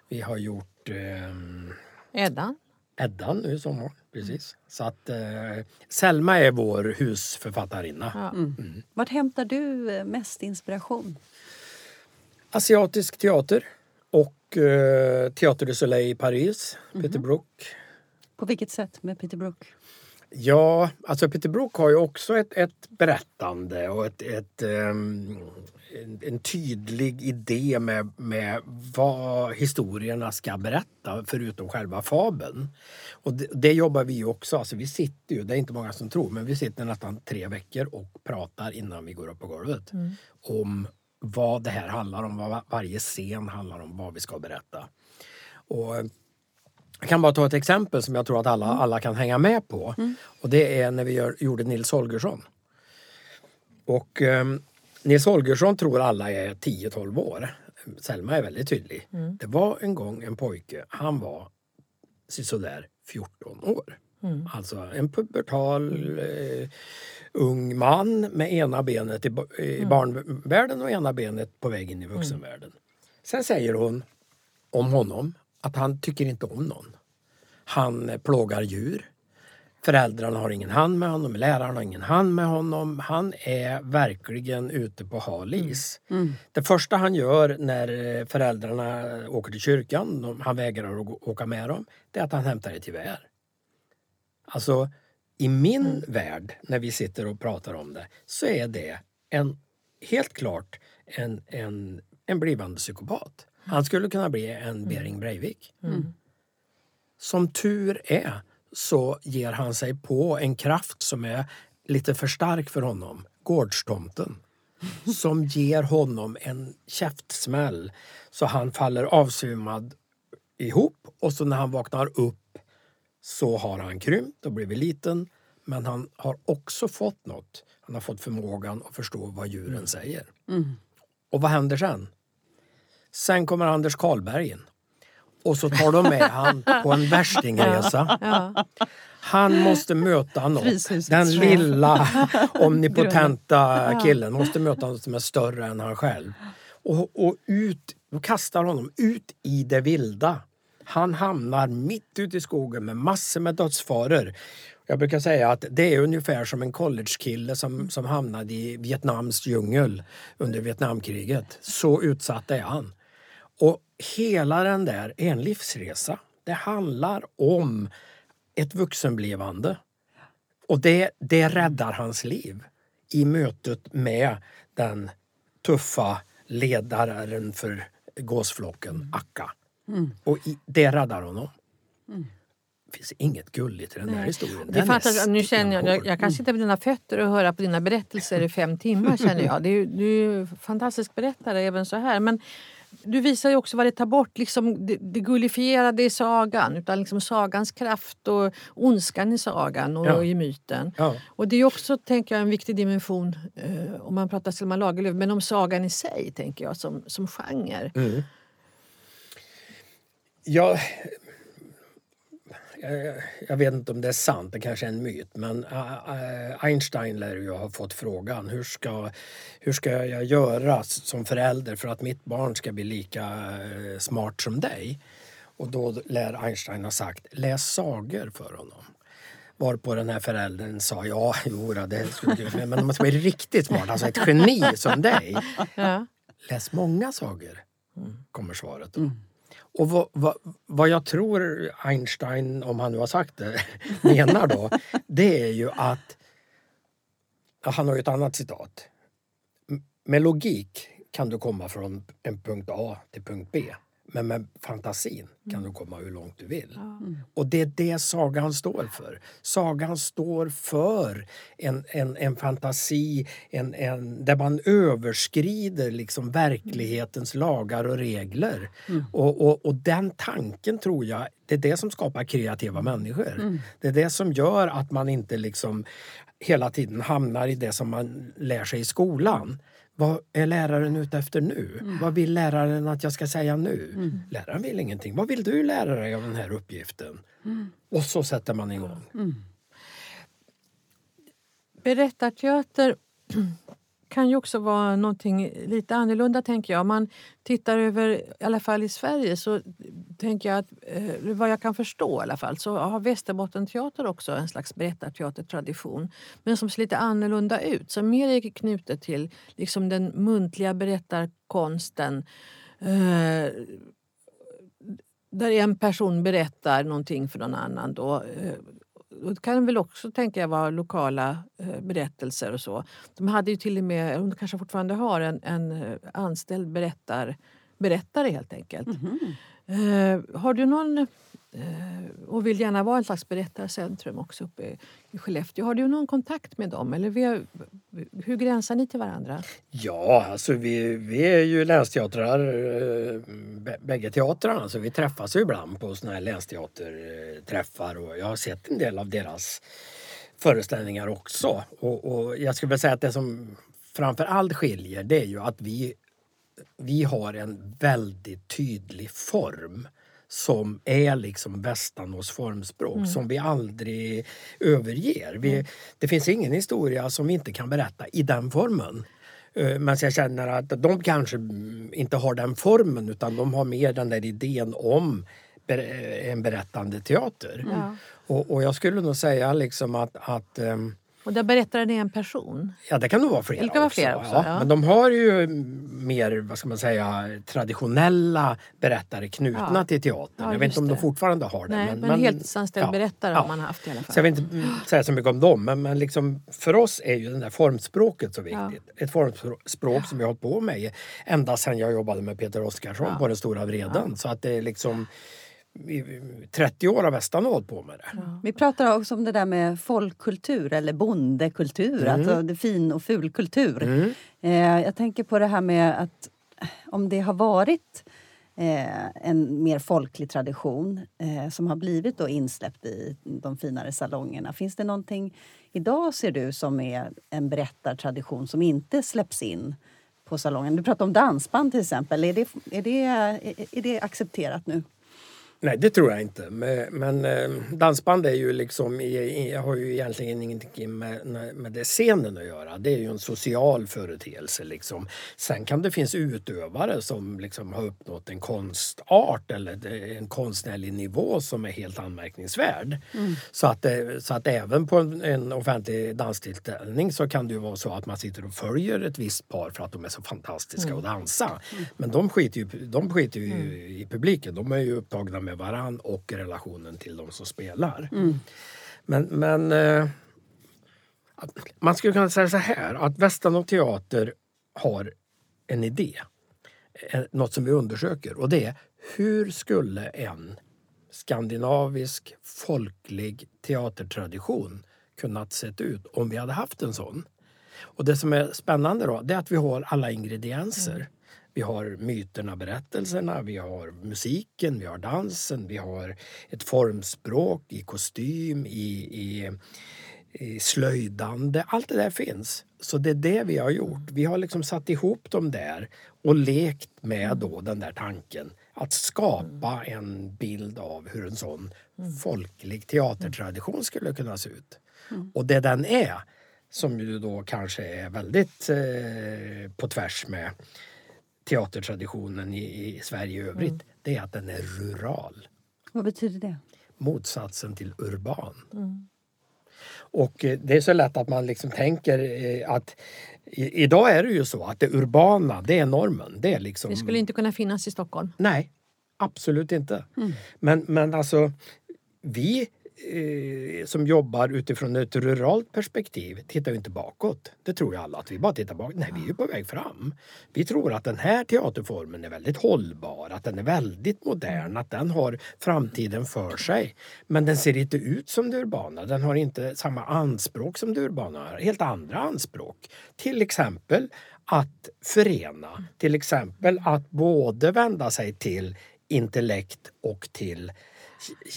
Vi har gjort... Eh, Eddan. Eddan nu i sommar, precis. Mm. Så att eh, Selma är vår husförfattarinna. Ja. Mm. Mm. Vart hämtar du eh, mest inspiration? Asiatisk teater och eh, Teater du Soleil i Paris, mm -hmm. Peter Brook. På vilket sätt med Peter Brook? Ja, alltså Peter Brook har ju också ett, ett berättande och ett, ett um, en, en, tydlig idé med, med vad historierna ska berätta förutom själva fabeln. Och det, det jobbar vi också, alltså vi sitter ju, det är inte många som tror, men vi sitter nästan tre veckor och pratar innan vi går upp på golvet mm. om vad det här handlar om, vad varje scen handlar om, vad vi ska berätta. Och jag kan bara ta ett exempel som jag tror att alla, mm. alla kan hänga med på. Mm. Och det är när vi gör, gjorde Nils Holgersson. Och um, Nils Holgersson tror alla är 10-12 år. Selma är väldigt tydlig. Mm. Det var en gång en pojke, han var sådär 14 år. Mm. Alltså en pubertal eh, ung man med ena benet i, i mm. barnvärlden och ena benet på väg in i mm. vuxenvärlden. Sen säger hon om honom att han tycker inte om någon. Han plågar djur. Föräldrarna har ingen hand med honom, lärarna har ingen hand med honom. Han är verkligen ute på hal is. Mm. Mm. Det första han gör när föräldrarna åker till kyrkan, han vägrar att åka med dem, det är att han hämtar ett gevär. Alltså, i min mm. värld, när vi sitter och pratar om det, så är det en, helt klart en, en, en blivande psykopat. Han skulle kunna bli en mm. Bering Breivik. Mm. Som tur är så ger han sig på en kraft som är lite för stark för honom, gårdstomten. Som ger honom en käftsmäll så han faller avsvimmad ihop och så när han vaknar upp så har han krympt och blivit liten. Men han har också fått något. Han har fått förmågan att förstå vad djuren mm. säger. Mm. Och vad händer sen? Sen kommer Anders Karlberg in. Och så tar de med han på en värstingresa. Ja. Han måste möta något. Den lilla omnipotenta killen måste möta något som är större än han själv. Och, och ut, och kastar honom ut i det vilda. Han hamnar mitt ute i skogen med massor med dödsfaror. Jag brukar säga att det är ungefär som en collegekille som, som hamnade i Vietnams djungel under Vietnamkriget. Så utsatt är han. Och hela den där är en livsresa. Det handlar om ett vuxenblivande. Och det, det räddar hans liv i mötet med den tuffa ledaren för gåsflocken, Akka. Mm. Och i, det räddar honom. Mm. Det finns inget gulligt i den Nej. där historien. Det fattas, nu känner jag, jag, jag kan sitta vid dina fötter och höra på dina berättelser i fem timmar. känner jag. Du, du är fantastisk berättare även så här. Men du visar ju också vad det tar bort, liksom det, det gullifierade i sagan. Utan liksom sagans kraft och ondskan i sagan och ja. i myten. Ja. Och det är också tänker jag, en viktig dimension eh, om man pratar Selma Lagerlöf, men om sagan i sig tänker jag som, som genre. Mm. Ja, jag, jag, vet inte om det är sant, det kanske är en myt, men uh, Einstein lär ju ha fått frågan hur ska, hur ska jag göra som förälder för att mitt barn ska bli lika uh, smart som dig? Och då lär Einstein ha sagt läs sagor för honom. Varpå den här föräldern sa ja, jo, det skulle du men om man ska bli riktigt smart, alltså ett geni som dig. Ja. Läs många sagor, kommer svaret då. Och vad, vad, vad, jag tror Einstein, om han nu har sagt det, menar då, det är ju att... Han har ju ett annat citat. Med logik kan du komma från en punkt A till punkt B. Men med fantasin kan du komma hur långt du vill. Mm. Och det är det sagan står för. Sagan står för en, en, en fantasi en, en, där man överskrider liksom verklighetens lagar och regler. Mm. Och, och, och, den tanken tror jag, det är det som skapar kreativa människor. Mm. Det är det som gör att man inte liksom hela tiden hamnar i det som man lär sig i skolan. Vad är läraren ute efter nu? Mm. Vad vill läraren att jag ska säga nu? Mm. Läraren vill ingenting. Vad vill du lära dig av den här uppgiften? Mm. Och så sätter man igång. Mm. Berättarteater kan ju också vara någonting lite annorlunda tänker jag. Om man tittar över, i alla fall i Sverige, så tänker jag att eh, vad jag kan förstå i alla fall så har Västerbottenteater också en slags berättarteatertradition. Men som ser lite annorlunda ut, som mer är knutet till liksom den muntliga berättarkonsten. Eh, där en person berättar någonting för någon annan. Då, eh, det kan väl också tänka jag vara lokala eh, berättelser och så. De hade ju till och med, de kanske fortfarande har, en, en eh, anställd berättar, berättare helt enkelt. Mm -hmm. har du någon Eh, och vill gärna vara ett slags berättarcentrum också uppe i Skellefteå. Har du någon kontakt med dem? Eller vi, hur gränsar ni till varandra? Ja, alltså vi, vi är ju länsteatrar, eh, bägge teatrarna, så vi träffas ju ibland på såna här länsteaterträffar och jag har sett en del av deras föreställningar också. Och, och jag skulle vilja säga att det som framför allt skiljer det är ju att vi, vi har en väldigt tydlig form som är liksom Västanås formspråk mm. som vi aldrig överger. Vi, mm. Det finns ingen historia som vi inte kan berätta i den formen. Eh, men jag känner att de kanske inte har den formen utan de har mer den där idén om en berättande teater. Mm. Och, och, jag skulle nog säga liksom att, att um, och där berättaren är en person? Ja, det kan nog vara flera, det kan vara flera också. också ja. Men de har ju mer vad ska man säga, traditionella berättare knutna ja. till teatern. jag vet inte om de fortfarande har det. Nej, men, men, men heltidsanställd berättare har man haft i alla fall. Så jag vill inte säga så mycket om dem. Men, men liksom, för oss är ju det där formspråket så viktigt. Ett formspråk som jag har hållit på med ända sedan jag jobbade med Peter Oskarsson på Den stora vreden. Så att det är liksom 30 år har västarna hållit på med det. Ja. Vi pratar också om det där med folkkultur eller bondekultur, mm. alltså det fin och fulkultur. Mm. Eh, jag tänker på det här med att om det har varit eh, en mer folklig tradition eh, som har blivit då insläppt i de finare salongerna. Finns det någonting idag, ser du, som är en berättartradition som inte släpps in på salongen? Du pratar om dansband till exempel. Är det, är det, är det accepterat nu? Nej, det tror jag inte. Men, men eh, dansband är ju liksom, har ju egentligen ingenting med, med det scenen att göra. Det är ju en social företeelse. Liksom. Sen kan det finnas utövare som liksom har uppnått en konstart eller en konstnärlig nivå som är helt anmärkningsvärd. Mm. Så, att, så att även på en, en offentlig danstillställning så kan det ju vara så att man sitter och följer ett visst par för att de är så fantastiska mm. att dansa. Mm. Men de skiter ju, de skiter ju mm. i publiken. De är ju upptagna med varann och relationen till de som spelar. Mm. Men, men eh, man skulle kunna säga så här att Västanå teater har en idé. Eh, något som vi undersöker och det är hur skulle en skandinavisk folklig teatertradition kunnat sett ut om vi hade haft en sån? Och det som är spännande då, det är att vi har alla ingredienser. Mm. Vi har myterna, berättelserna, vi har musiken, vi har dansen, vi har ett formspråk i kostym, i, i, i slöjdande. Allt det där finns. Så det är det vi har gjort. Vi har liksom satt ihop dem där och lekt med då den där tanken att skapa en bild av hur en sån folklig teatertradition skulle kunna se ut. Och det den är, som ju då kanske är väldigt eh, på tvärs med teatertraditionen i, i Sverige i övrigt, mm. det är att den är rural. Vad betyder det? Motsatsen till urban. Mm. Och eh, det är så lätt att man liksom tänker eh, att i, idag är det ju så att det urbana, det är normen. Det, är liksom... det skulle inte kunna finnas i Stockholm? Nej, absolut inte. Mm. Men, men alltså, vi eh, som jobbar utifrån ett ruralt perspektiv tittar ju inte bakåt. Det tror ju alla att vi bara tittar bakåt. Nej, vi är ju på väg fram. Vi tror att den här teaterformen är väldigt hållbar, att den är väldigt modern, att den har framtiden för sig. Men den ser inte ut som det urbana. Den har inte samma anspråk som det urbana har. Helt andra anspråk. Till exempel att förena. Till exempel att både vända sig till intellekt och till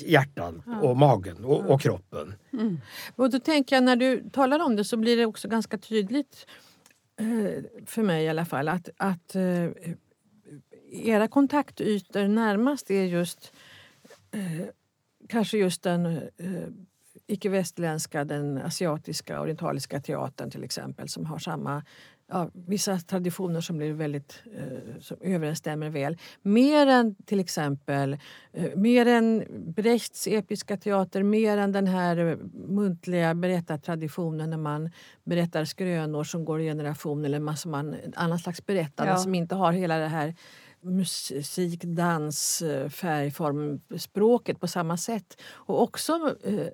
hjärtan och magen och, och kroppen. Mm. Och då tänker jag när du talar om det så blir det också ganska tydligt eh, för mig i alla fall att, att eh, era kontaktytor närmast är just eh, kanske just den icke-västerländska, den asiatiska orientaliska teatern till exempel som har samma ja, vissa traditioner som blir väldigt eh, som överensstämmer väl. Mer än till exempel eh, mer än Brechts episka teater, mer än den här eh, muntliga berättartraditionen när man berättar skrönor som går i generationer eller man, man, annan slags berättande ja. som inte har hela det här musik, dans, eh, färgform, språket på samma sätt. Och också eh,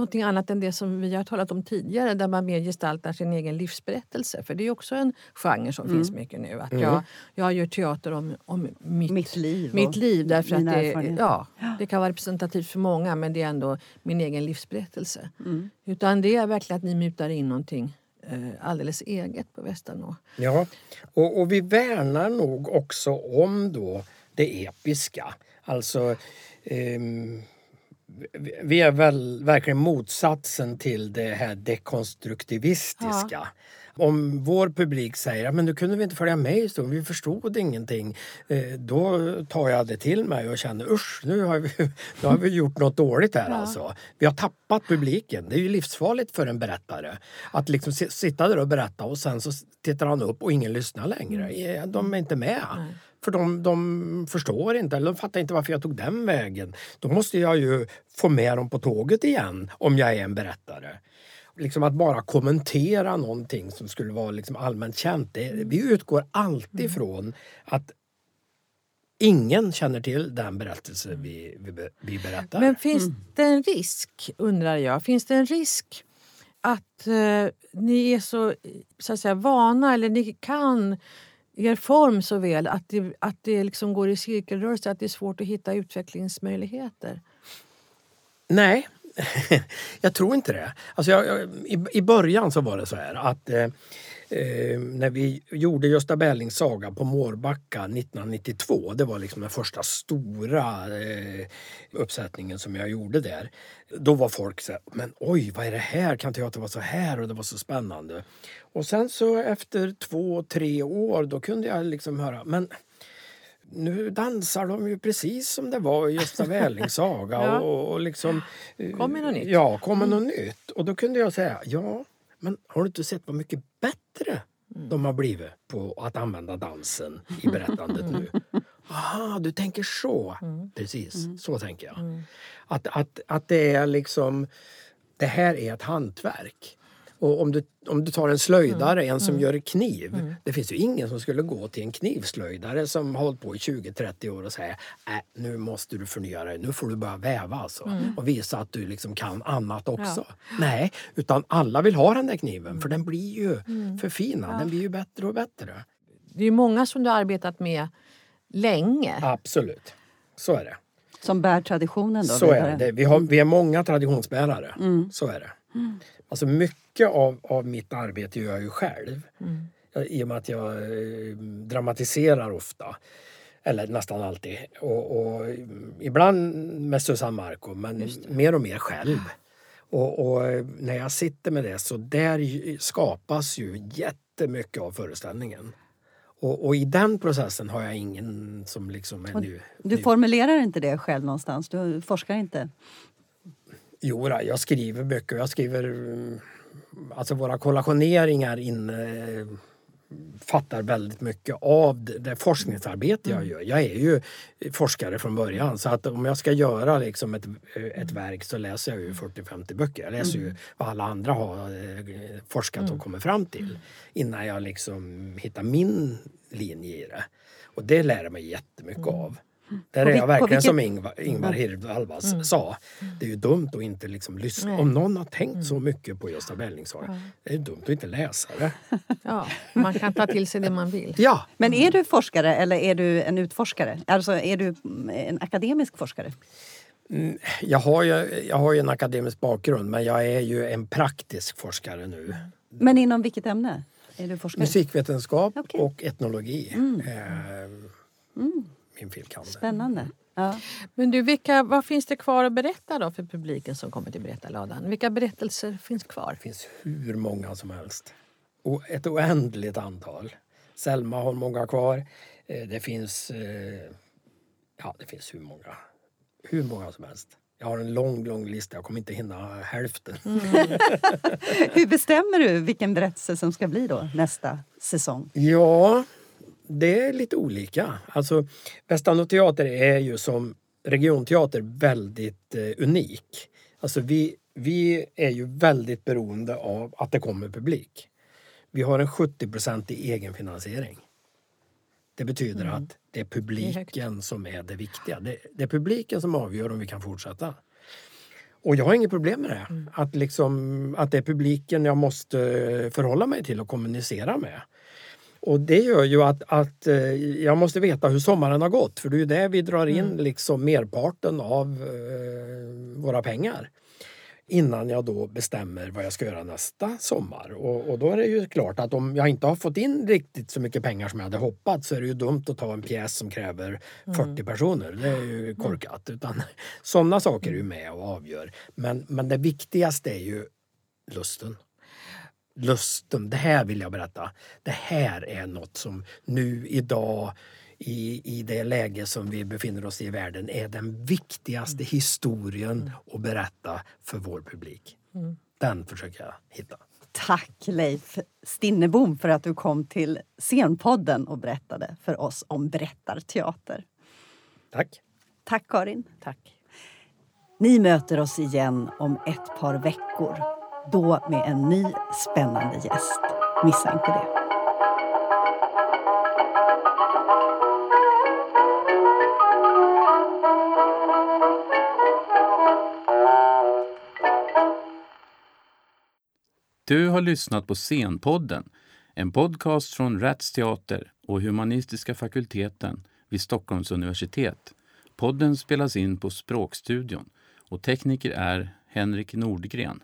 någonting annat än det som vi har talat om tidigare där man mer gestaltar sin egen livsberättelse. För det är också en genre som mm. finns mycket nu. Att mm. jag, jag gör teater om, om mitt, mitt liv. Mitt liv därför att det, ja, det kan vara representativt för många men det är ändå min egen livsberättelse. Mm. Utan det är verkligen att ni mutar in någonting eh, alldeles eget på Västernå. Ja, och, och vi värnar nog också om då det episka. Alltså ehm, vi är väl verkligen motsatsen till det här dekonstruktivistiska. Ja. Om vår publik säger att nu kunde vi inte följa med i historien, vi förstod ingenting. Eh, då tar jag det till mig och känner usch, nu har vi, nu har vi gjort något dåligt här ja. alltså. Vi har tappat publiken. Det är ju livsfarligt för en berättare att liksom sitta där och berätta och sen så tittar han upp och ingen lyssnar längre. Mm. De är inte med. Nej. För de, de förstår inte, eller de fattar inte varför jag tog den vägen. Då måste jag ju få med dem på tåget igen om jag är en berättare. Liksom att bara kommentera någonting som skulle vara liksom allmänt känt. Det, vi utgår alltid mm. från att ingen känner till den berättelse vi, vi, vi berättar. Men finns mm. det en risk, undrar jag, finns det en risk att eh, ni är så, så att säga, vana eller ni kan er form så väl att det, att det liksom går i cirkelrörelse, att det är svårt att hitta utvecklingsmöjligheter? Nej, jag tror inte det. Alltså jag, jag, i, I början så var det så här att eh, eh, när vi gjorde Gösta Berlings saga på Mårbacka 1992, det var liksom den första stora eh, uppsättningen som jag gjorde där. Då var folk så här, men oj vad är det här? Kan teater vara så här? Och det var så spännande. Och sen så efter två, tre år då kunde jag liksom höra, men nu dansar de ju precis som det var i Gösta Berlings saga. ja. och, och liksom, kom med något nytt. Ja, kom med något nytt. Och då kunde jag säga, ja, men har du inte sett vad mycket bättre mm. de har blivit på att använda dansen i berättandet nu? Aha, du tänker så. Mm. Precis, mm. så tänker jag. Mm. Att, att, att det är liksom, det här är ett hantverk. Och om du, om du tar en slöjdare, mm. en som mm. gör kniv. Mm. Det finns ju ingen som skulle gå till en knivslöjdare som har hållit på i 20-30 år och säga äh, nu måste du förnya dig, nu får du börja väva alltså. Mm. Och visa att du liksom kan annat också. Ja. Nej, utan alla vill ha den där kniven för den blir ju mm. förfinad, ja. den blir ju bättre och bättre. Det är många som du har arbetat med länge. Absolut, så är det. Som bär traditionen då? Så vidare. är det. Vi, har, vi är många traditionsbärare. Mm. Så är det. Mm. Alltså mycket av, av mitt arbete gör jag ju själv. Mm. I och med att jag eh, dramatiserar ofta. Eller nästan alltid. Och, och ibland med Susanne Marco, men mer och mer själv. Och, och, när jag sitter med det så där skapas ju jättemycket av föreställningen. Och, och, i den processen har jag ingen som liksom är nu... Du formulerar inte det själv någonstans? Du forskar inte? Jo, jag skriver mycket. Jag skriver... Mm, alltså våra kollationeringar inne fattar väldigt mycket av det forskningsarbete jag mm. gör. Jag är ju forskare från början så att om jag ska göra liksom ett, ett verk så läser jag ju 40-50 böcker. Jag läser ju mm. vad alla andra har eh, forskat och mm. kommit fram till innan jag liksom hittar min linje i det. Och det lär jag mig jättemycket av. Där är jag verkligen vilket... som Ingvar, Ingvar Hirdvalvas mm. sa. Det är ju dumt att inte liksom lyssna. Om någon har tänkt så mycket på Gösta Berlings ja. det är dumt att inte läsa det. Ja, man kan ta till sig det man vill. Ja. Men är du forskare eller är du en utforskare? Alltså är du en akademisk forskare? Mm, jag har, ju, jag har ju en akademisk bakgrund men jag är ju en praktisk forskare nu. Men inom vilket ämne? Är du forskare? Musikvetenskap okay. och etnologi. Mm. Eh, mm. Min filkande. Spännande. Ja. Men du, vilka, vad finns det kvar att berätta då för publiken som kommer till Berättarladan? Vilka berättelser finns kvar? Det finns hur många som helst. Och ett oändligt antal. Selma har många kvar. Eh, det finns, eh, ja, det finns hur många, hur många som helst. Jag har en lång, lång lista. Jag kommer inte hinna hälften. Mm. Hur bestämmer du vilken berättelse som ska bli då nästa säsong? Ja, det är lite olika. Alltså, Västanå teater är ju som regionteater väldigt eh, unik. Alltså vi, vi är ju väldigt beroende av att det kommer publik. Vi har en 70% i egenfinansiering. Det betyder mm. att det är publiken det är som är det viktiga. Det, det, är publiken som avgör om vi kan fortsätta. Och jag har inget problem med det. Mm. Att, liksom, att det är publiken jag måste förhålla mig till och kommunicera med. Och det gör ju att, att eh, jag måste veta hur sommaren har gått för det är ju det vi drar in mm. liksom merparten av eh, våra pengar innan jag då bestämmer vad jag ska göra nästa sommar. Och, och, då är det ju klart att om jag inte har fått in riktigt så mycket pengar som jag hade hoppats så är det ju dumt att ta en pjäs som kräver 40 mm. personer. Det är ju korkat. Mm. Utan, sådana saker är ju med och avgör. Men, men det viktigaste är ju lusten lusten. Det här vill jag berätta. Det här är något som nu idag i, i det läge som vi befinner oss i i världen är den viktigaste mm. historien mm. att berätta för vår publik. Mm. Den försöker jag hitta. Tack Leif Stinnebom för att du kom till Scenpodden och berättade för oss om berättarteater. Tack. Tack Karin. Tack. Ni möter oss igen om ett par veckor. Då med en ny spännande gäst. Missa inte det. Du har lyssnat på Scenpodden, en podcast från Rats Teater och Humanistiska fakulteten vid Stockholms universitet. Podden spelas in på Språkstudion och tekniker är Henrik Nordgren.